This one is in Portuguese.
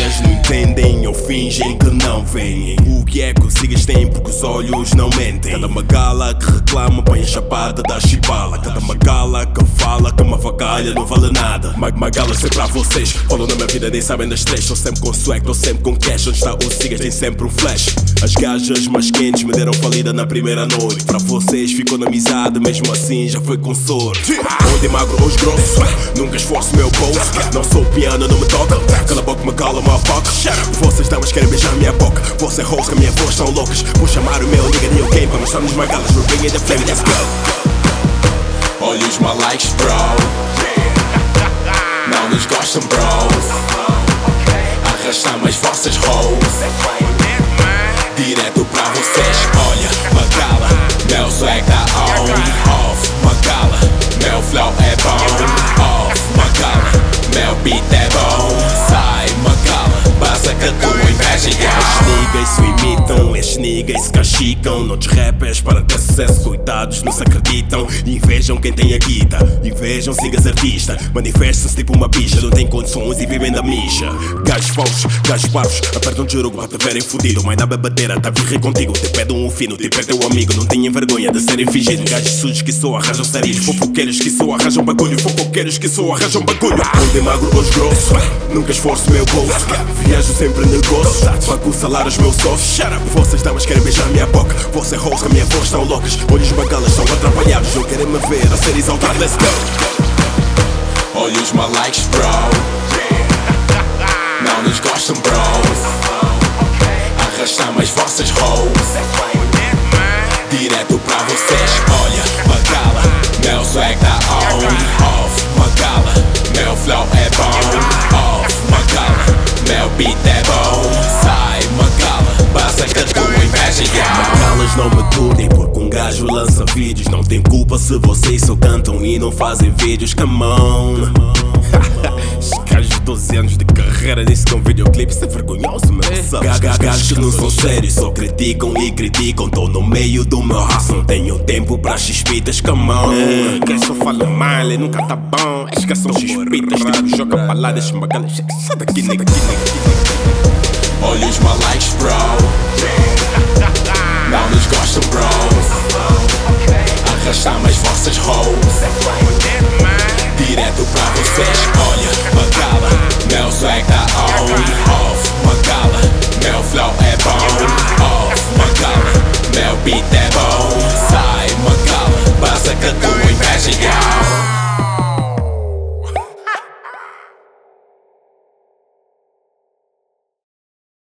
acendem ou fingem que não veem. O que é que os sigas têm porque os olhos não mentem. Cada magala que reclama põe a chapada da chibala. Cada magala que fala que uma vacalha não vale nada. Mag magala sempre pra vocês. Falam na minha vida, nem sabem das três. Estou sempre com swag, estou sempre com cash. Onde está o sigas tem sempre um flash. As gajas mais quentes me deram falida na primeira noite. Para vocês ficou na amizade, mesmo assim já foi com sorte. Onde magro os grossos, nunca esforço meu bolso. Não sou piano, não me toca. Cala a boca, me cala, uma foca. Vocês damas querem beijar minha boca. Você host, a minha voz são loucas. Vou chamar o meu nigga de game para mostrar-nos magalas. We're bringing the flame, let's go. Olha os likes, bro. Não nos gostam, bros. Arrastar mais vossas hoes. Direto pra vocês, olha, Macala, meu swag tá on, off, Macala, meu flow é bom, off, Macala, meu beat é bom, sai, Macala, passa que a tua inveja é As niggas niggas se castigam, noutros rappers para ter sucesso, coitados não se acreditam, invejam quem tem a guita, invejam sigas artista, manifestam-se tipo uma bicha, não tem condições e vivem da micha, gajos falsos, gajos parvos, apertam de jogo para te verem fudido, mas na bebedeira tá virrei contigo, te pedem um fino, tipo é teu amigo, não tenham vergonha de serem fingidos, gajos sujos que só arranjam sarilhos, fofoqueiros que só arranjam bagulho, fofoqueiros que só arranjam bagulho, onde magro os grossos, nunca esforço meu bolso, viajo sempre negócio, pago salários meus sócios, vocês damas querem beijar minha boca, você host, a minha voz estão loucas, olhos bagalas são atrapalhados, não querem me ver a ser exaltado, let's go. Olha os likes, bro. Não nos gostam, bros. Arrastar mais vossas hoes. É Macalas não me tutem porque um gajo lança vídeos. Não tem culpa se vocês só cantam e não fazem vídeos, come on. Gajos de 12 anos de carreira disse que um videoclipe isso é vergonhoso, mano. Ga- Gajos que não são sérios, só criticam e criticam. Tô no meio do meu raço, não tenho tempo pra chispitas, come on. Quem só fala mal e nunca tá bom. Acho que são chispitas, tipo, joga baladas, magalas. Sai daqui, nigga. Olha os likes, bro. Arrastar mais vossas hoes. Direto pra vocês, olha, Macala.